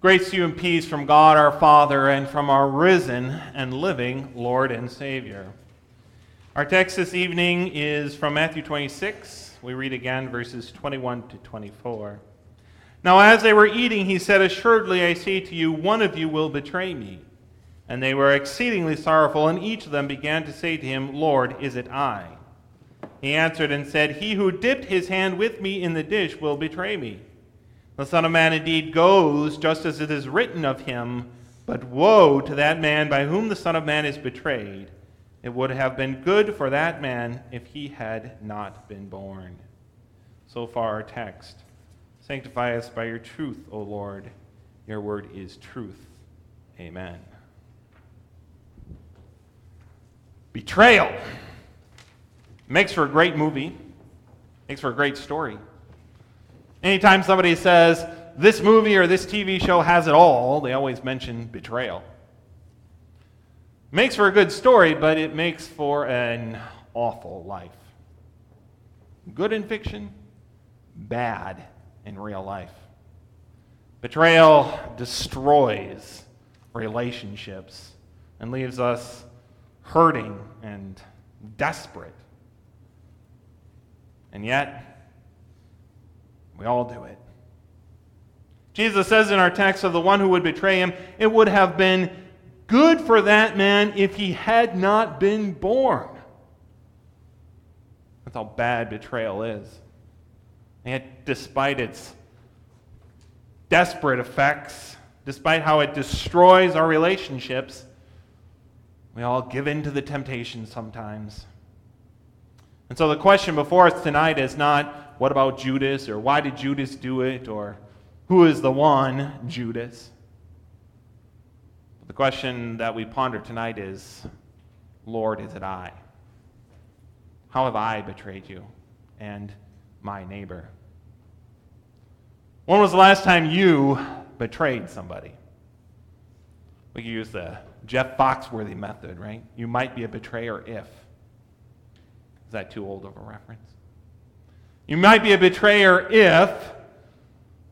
Grace to you and peace from God our Father and from our risen and living Lord and Savior. Our text this evening is from Matthew 26. We read again verses 21 to 24. Now, as they were eating, he said, Assuredly, I say to you, one of you will betray me. And they were exceedingly sorrowful, and each of them began to say to him, Lord, is it I? He answered and said, He who dipped his hand with me in the dish will betray me. The Son of Man indeed goes just as it is written of him, but woe to that man by whom the Son of Man is betrayed. It would have been good for that man if he had not been born. So far, our text. Sanctify us by your truth, O Lord. Your word is truth. Amen. Betrayal. Makes for a great movie, makes for a great story. Anytime somebody says, this movie or this TV show has it all, they always mention betrayal. Makes for a good story, but it makes for an awful life. Good in fiction, bad in real life. Betrayal destroys relationships and leaves us hurting and desperate. And yet, we all do it. Jesus says in our text of the one who would betray him, it would have been good for that man if he had not been born. That's how bad betrayal is. And yet, despite its desperate effects, despite how it destroys our relationships, we all give in to the temptation sometimes. And so the question before us tonight is not what about Judas? Or why did Judas do it? Or who is the one, Judas? The question that we ponder tonight is Lord, is it I? How have I betrayed you and my neighbor? When was the last time you betrayed somebody? We can use the Jeff Foxworthy method, right? You might be a betrayer if. Is that too old of a reference? You might be a betrayer if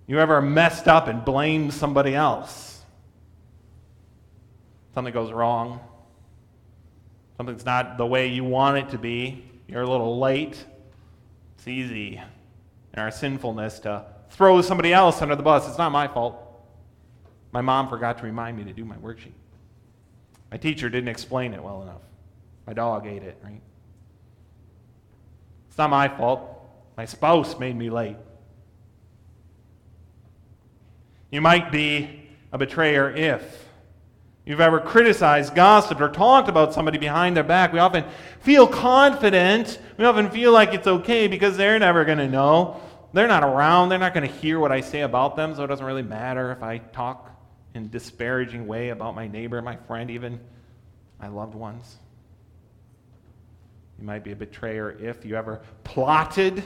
you ever messed up and blamed somebody else. Something goes wrong. Something's not the way you want it to be. You're a little late. It's easy in our sinfulness to throw somebody else under the bus. It's not my fault. My mom forgot to remind me to do my worksheet. My teacher didn't explain it well enough. My dog ate it, right? It's not my fault. My spouse made me late. You might be a betrayer if you've ever criticized, gossiped, or talked about somebody behind their back. We often feel confident. We often feel like it's okay because they're never going to know. They're not around. They're not going to hear what I say about them, so it doesn't really matter if I talk in disparaging way about my neighbor, my friend, even my loved ones. You might be a betrayer if you ever plotted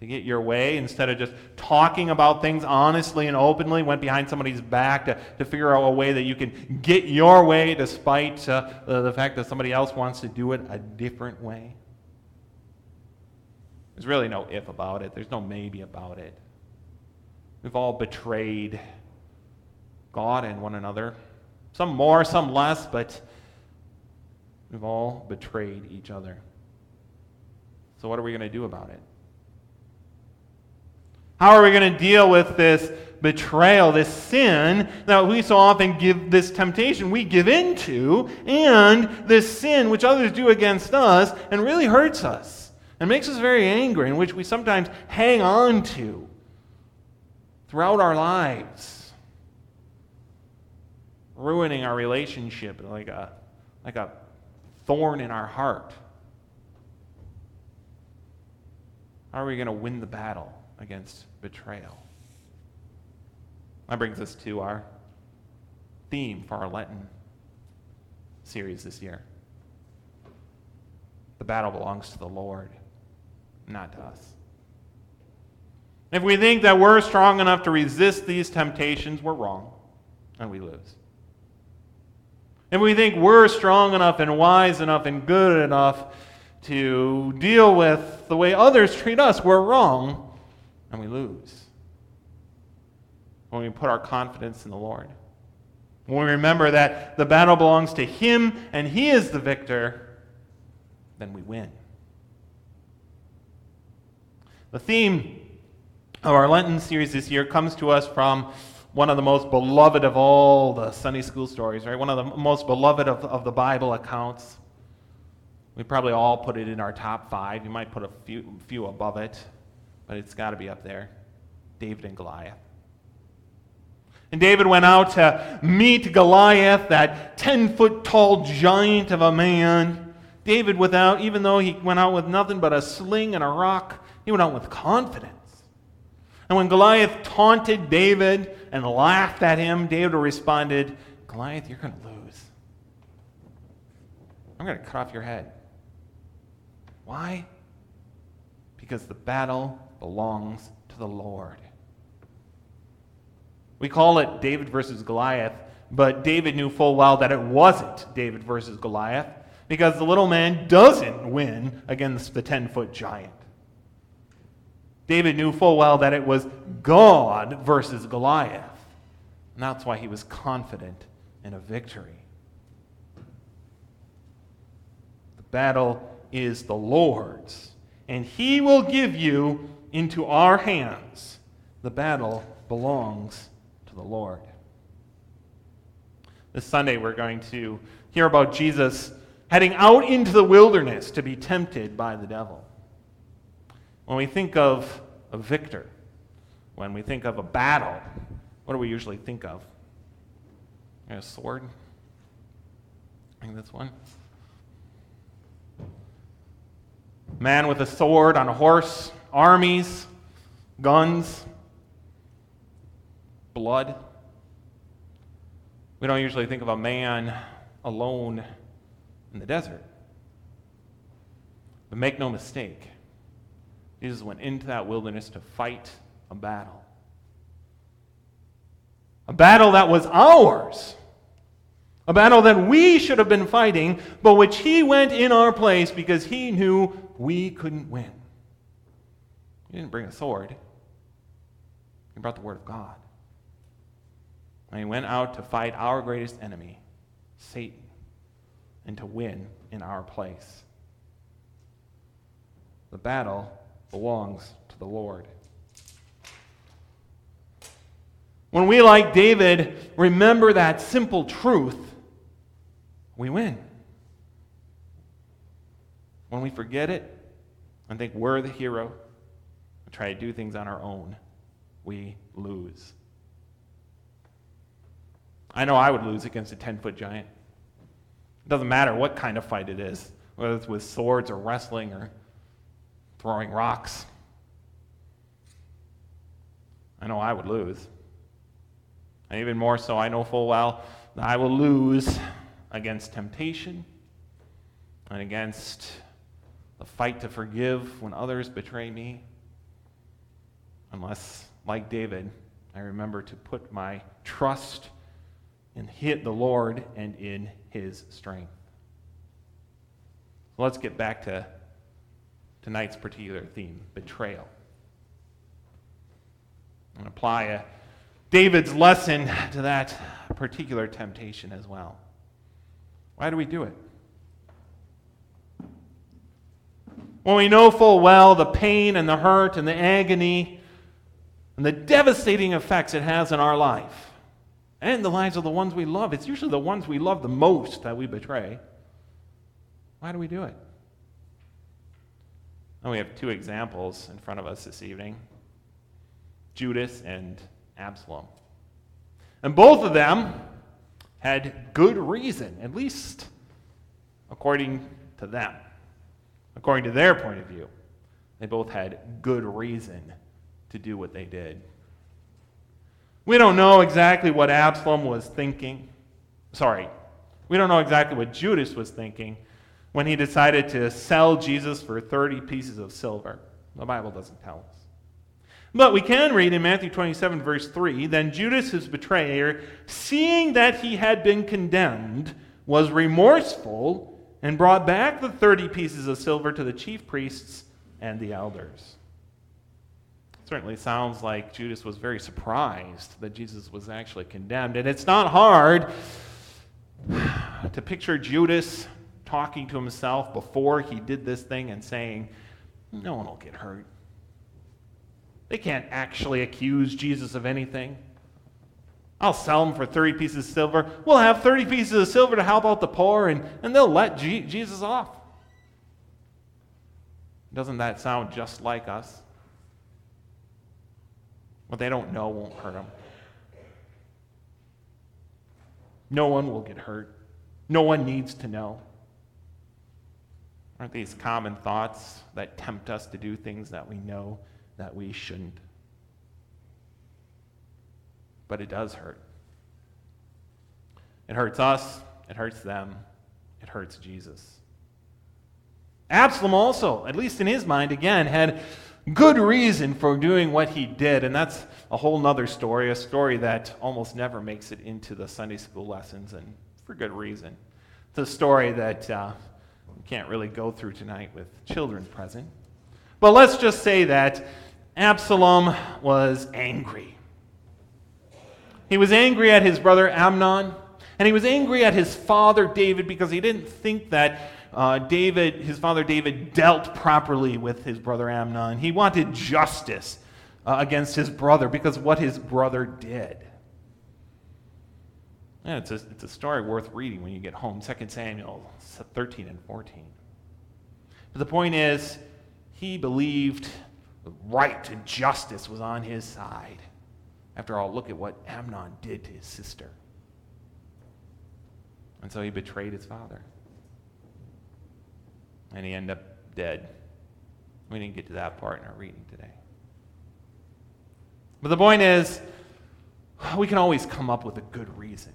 to get your way instead of just talking about things honestly and openly, went behind somebody's back to, to figure out a way that you can get your way despite uh, the, the fact that somebody else wants to do it a different way. There's really no if about it, there's no maybe about it. We've all betrayed God and one another. Some more, some less, but we've all betrayed each other. So, what are we going to do about it? How are we going to deal with this betrayal, this sin that we so often give, this temptation we give into, and this sin which others do against us and really hurts us and makes us very angry, and which we sometimes hang on to throughout our lives, ruining our relationship like a, like a thorn in our heart? How are we going to win the battle against betrayal. That brings us to our theme for our Lenten series this year. The battle belongs to the Lord, not to us. If we think that we're strong enough to resist these temptations, we're wrong and we lose. If we think we're strong enough and wise enough and good enough to deal with the way others treat us, we're wrong and we lose. when we put our confidence in the Lord. When we remember that the battle belongs to Him and He is the victor, then we win. The theme of our Lenten series this year comes to us from one of the most beloved of all the Sunday school stories, right? One of the most beloved of, of the Bible accounts. We probably all put it in our top five. You might put a few, few above it, but it's got to be up there David and Goliath. And David went out to meet Goliath, that 10 foot tall giant of a man. David, without, even though he went out with nothing but a sling and a rock, he went out with confidence. And when Goliath taunted David and laughed at him, David responded, Goliath, you're going to lose. I'm going to cut off your head. Why? Because the battle belongs to the Lord. We call it David versus Goliath, but David knew full well that it wasn't David versus Goliath because the little man doesn't win against the 10 foot giant. David knew full well that it was God versus Goliath. And that's why he was confident in a victory. The battle is the Lord's, and he will give you into our hands. The battle belongs to the Lord. This Sunday, we're going to hear about Jesus heading out into the wilderness to be tempted by the devil. When we think of a victor, when we think of a battle, what do we usually think of? A sword? I think that's one. Man with a sword on a horse, armies, guns, blood. We don't usually think of a man alone in the desert. But make no mistake, Jesus went into that wilderness to fight a battle. A battle that was ours. A battle that we should have been fighting, but which he went in our place because he knew we couldn't win. He didn't bring a sword, he brought the Word of God. And he went out to fight our greatest enemy, Satan, and to win in our place. The battle belongs to the Lord. When we, like David, remember that simple truth, we win. When we forget it and think we're the hero and try to do things on our own, we lose. I know I would lose against a 10 foot giant. It doesn't matter what kind of fight it is, whether it's with swords or wrestling or throwing rocks. I know I would lose. And even more so, I know full well that I will lose against temptation and against the fight to forgive when others betray me. Unless, like David, I remember to put my trust in the Lord and in his strength. Let's get back to tonight's particular theme betrayal. And apply a, David's lesson to that particular temptation as well. Why do we do it? When we know full well the pain and the hurt and the agony and the devastating effects it has in our life and the lives of the ones we love. It's usually the ones we love the most that we betray. Why do we do it? And we have two examples in front of us this evening Judas and Absalom. And both of them had good reason, at least according to them, according to their point of view. They both had good reason to do what they did. We don't know exactly what Absalom was thinking. Sorry, we don't know exactly what Judas was thinking when he decided to sell Jesus for 30 pieces of silver. The Bible doesn't tell us. But we can read in Matthew 27, verse 3 Then Judas, his betrayer, seeing that he had been condemned, was remorseful and brought back the 30 pieces of silver to the chief priests and the elders. certainly sounds like Judas was very surprised that Jesus was actually condemned. And it's not hard to picture Judas talking to himself before he did this thing and saying, No one will get hurt. They can't actually accuse Jesus of anything. I'll sell them for 30 pieces of silver. We'll have 30 pieces of silver to help out the poor, and, and they'll let G- Jesus off. Doesn't that sound just like us? What they don't know won't hurt them. No one will get hurt. No one needs to know. Aren't these common thoughts that tempt us to do things that we know that we shouldn't? But it does hurt. It hurts us, it hurts them, it hurts Jesus. Absalom also, at least in his mind, again, had good reason for doing what he did, and that's a whole nother story, a story that almost never makes it into the Sunday school lessons, and for good reason. It's a story that uh, we can't really go through tonight with children present. But let's just say that Absalom was angry. He was angry at his brother Amnon, and he was angry at his father David because he didn't think that uh, David, his father David, dealt properly with his brother Amnon. He wanted justice uh, against his brother because what his brother did. Yeah, it's, a, it's a story worth reading when you get home. 2 Samuel 13 and 14. But the point is, he believed right to justice was on his side. After all, look at what Amnon did to his sister. And so he betrayed his father. And he ended up dead. We didn't get to that part in our reading today. But the point is, we can always come up with a good reason.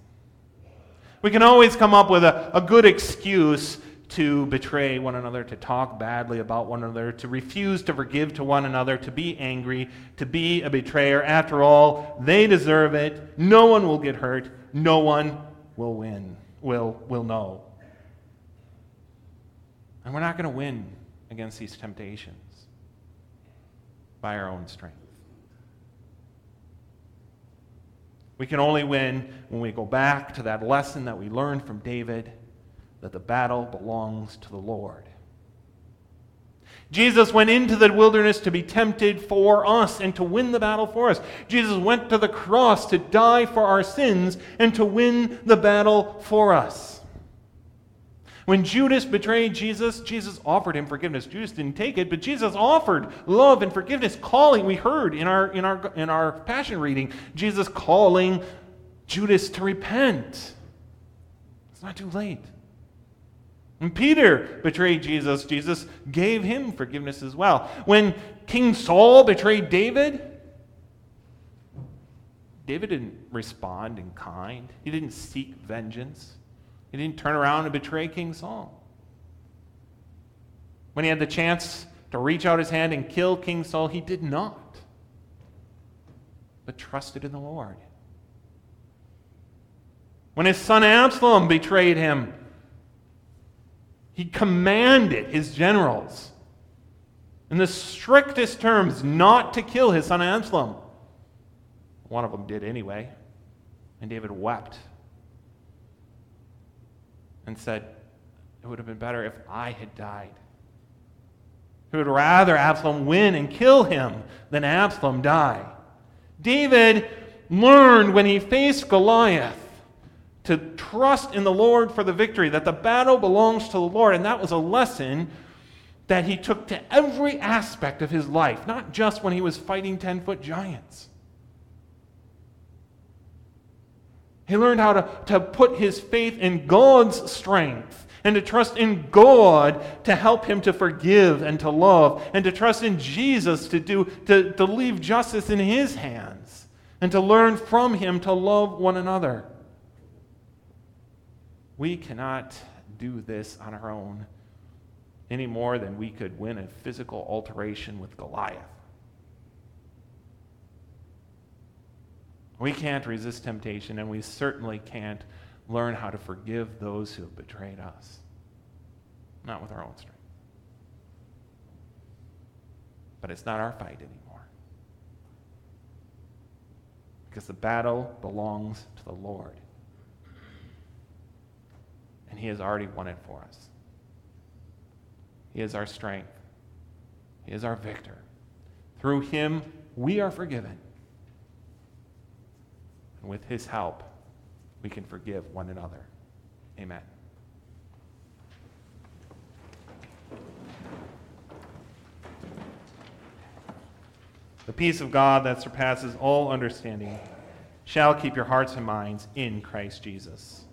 We can always come up with a, a good excuse to betray one another, to talk badly about one another, to refuse to forgive to one another, to be angry, to be a betrayer. After all, they deserve it. No one will get hurt. No one will win, will, will know. And we're not going to win against these temptations by our own strength. We can only win when we go back to that lesson that we learned from David that the battle belongs to the Lord. Jesus went into the wilderness to be tempted for us and to win the battle for us. Jesus went to the cross to die for our sins and to win the battle for us. When Judas betrayed Jesus, Jesus offered him forgiveness. Judas didn't take it, but Jesus offered love and forgiveness, calling. We heard in our, in our, in our passion reading, Jesus calling Judas to repent. It's not too late. When Peter betrayed Jesus, Jesus gave him forgiveness as well. When King Saul betrayed David, David didn't respond in kind, he didn't seek vengeance. He didn't turn around and betray King Saul. When he had the chance to reach out his hand and kill King Saul, he did not, but trusted in the Lord. When his son Absalom betrayed him, he commanded his generals in the strictest terms not to kill his son Absalom. One of them did anyway, and David wept and said, It would have been better if I had died. He would rather Absalom win and kill him than Absalom die. David learned when he faced Goliath to trust in the Lord for the victory, that the battle belongs to the Lord. And that was a lesson that he took to every aspect of his life, not just when he was fighting 10 foot giants. He learned how to, to put his faith in God's strength and to trust in God to help him to forgive and to love and to trust in Jesus to, do, to, to leave justice in his hands and to learn from him to love one another. We cannot do this on our own any more than we could win a physical alteration with Goliath. We can't resist temptation, and we certainly can't learn how to forgive those who have betrayed us. Not with our own strength. But it's not our fight anymore. because the battle belongs to the Lord. And He has already won it for us. He is our strength, He is our victor. Through Him, we are forgiven. And with His help, we can forgive one another. Amen. The peace of God that surpasses all understanding shall keep your hearts and minds in Christ Jesus.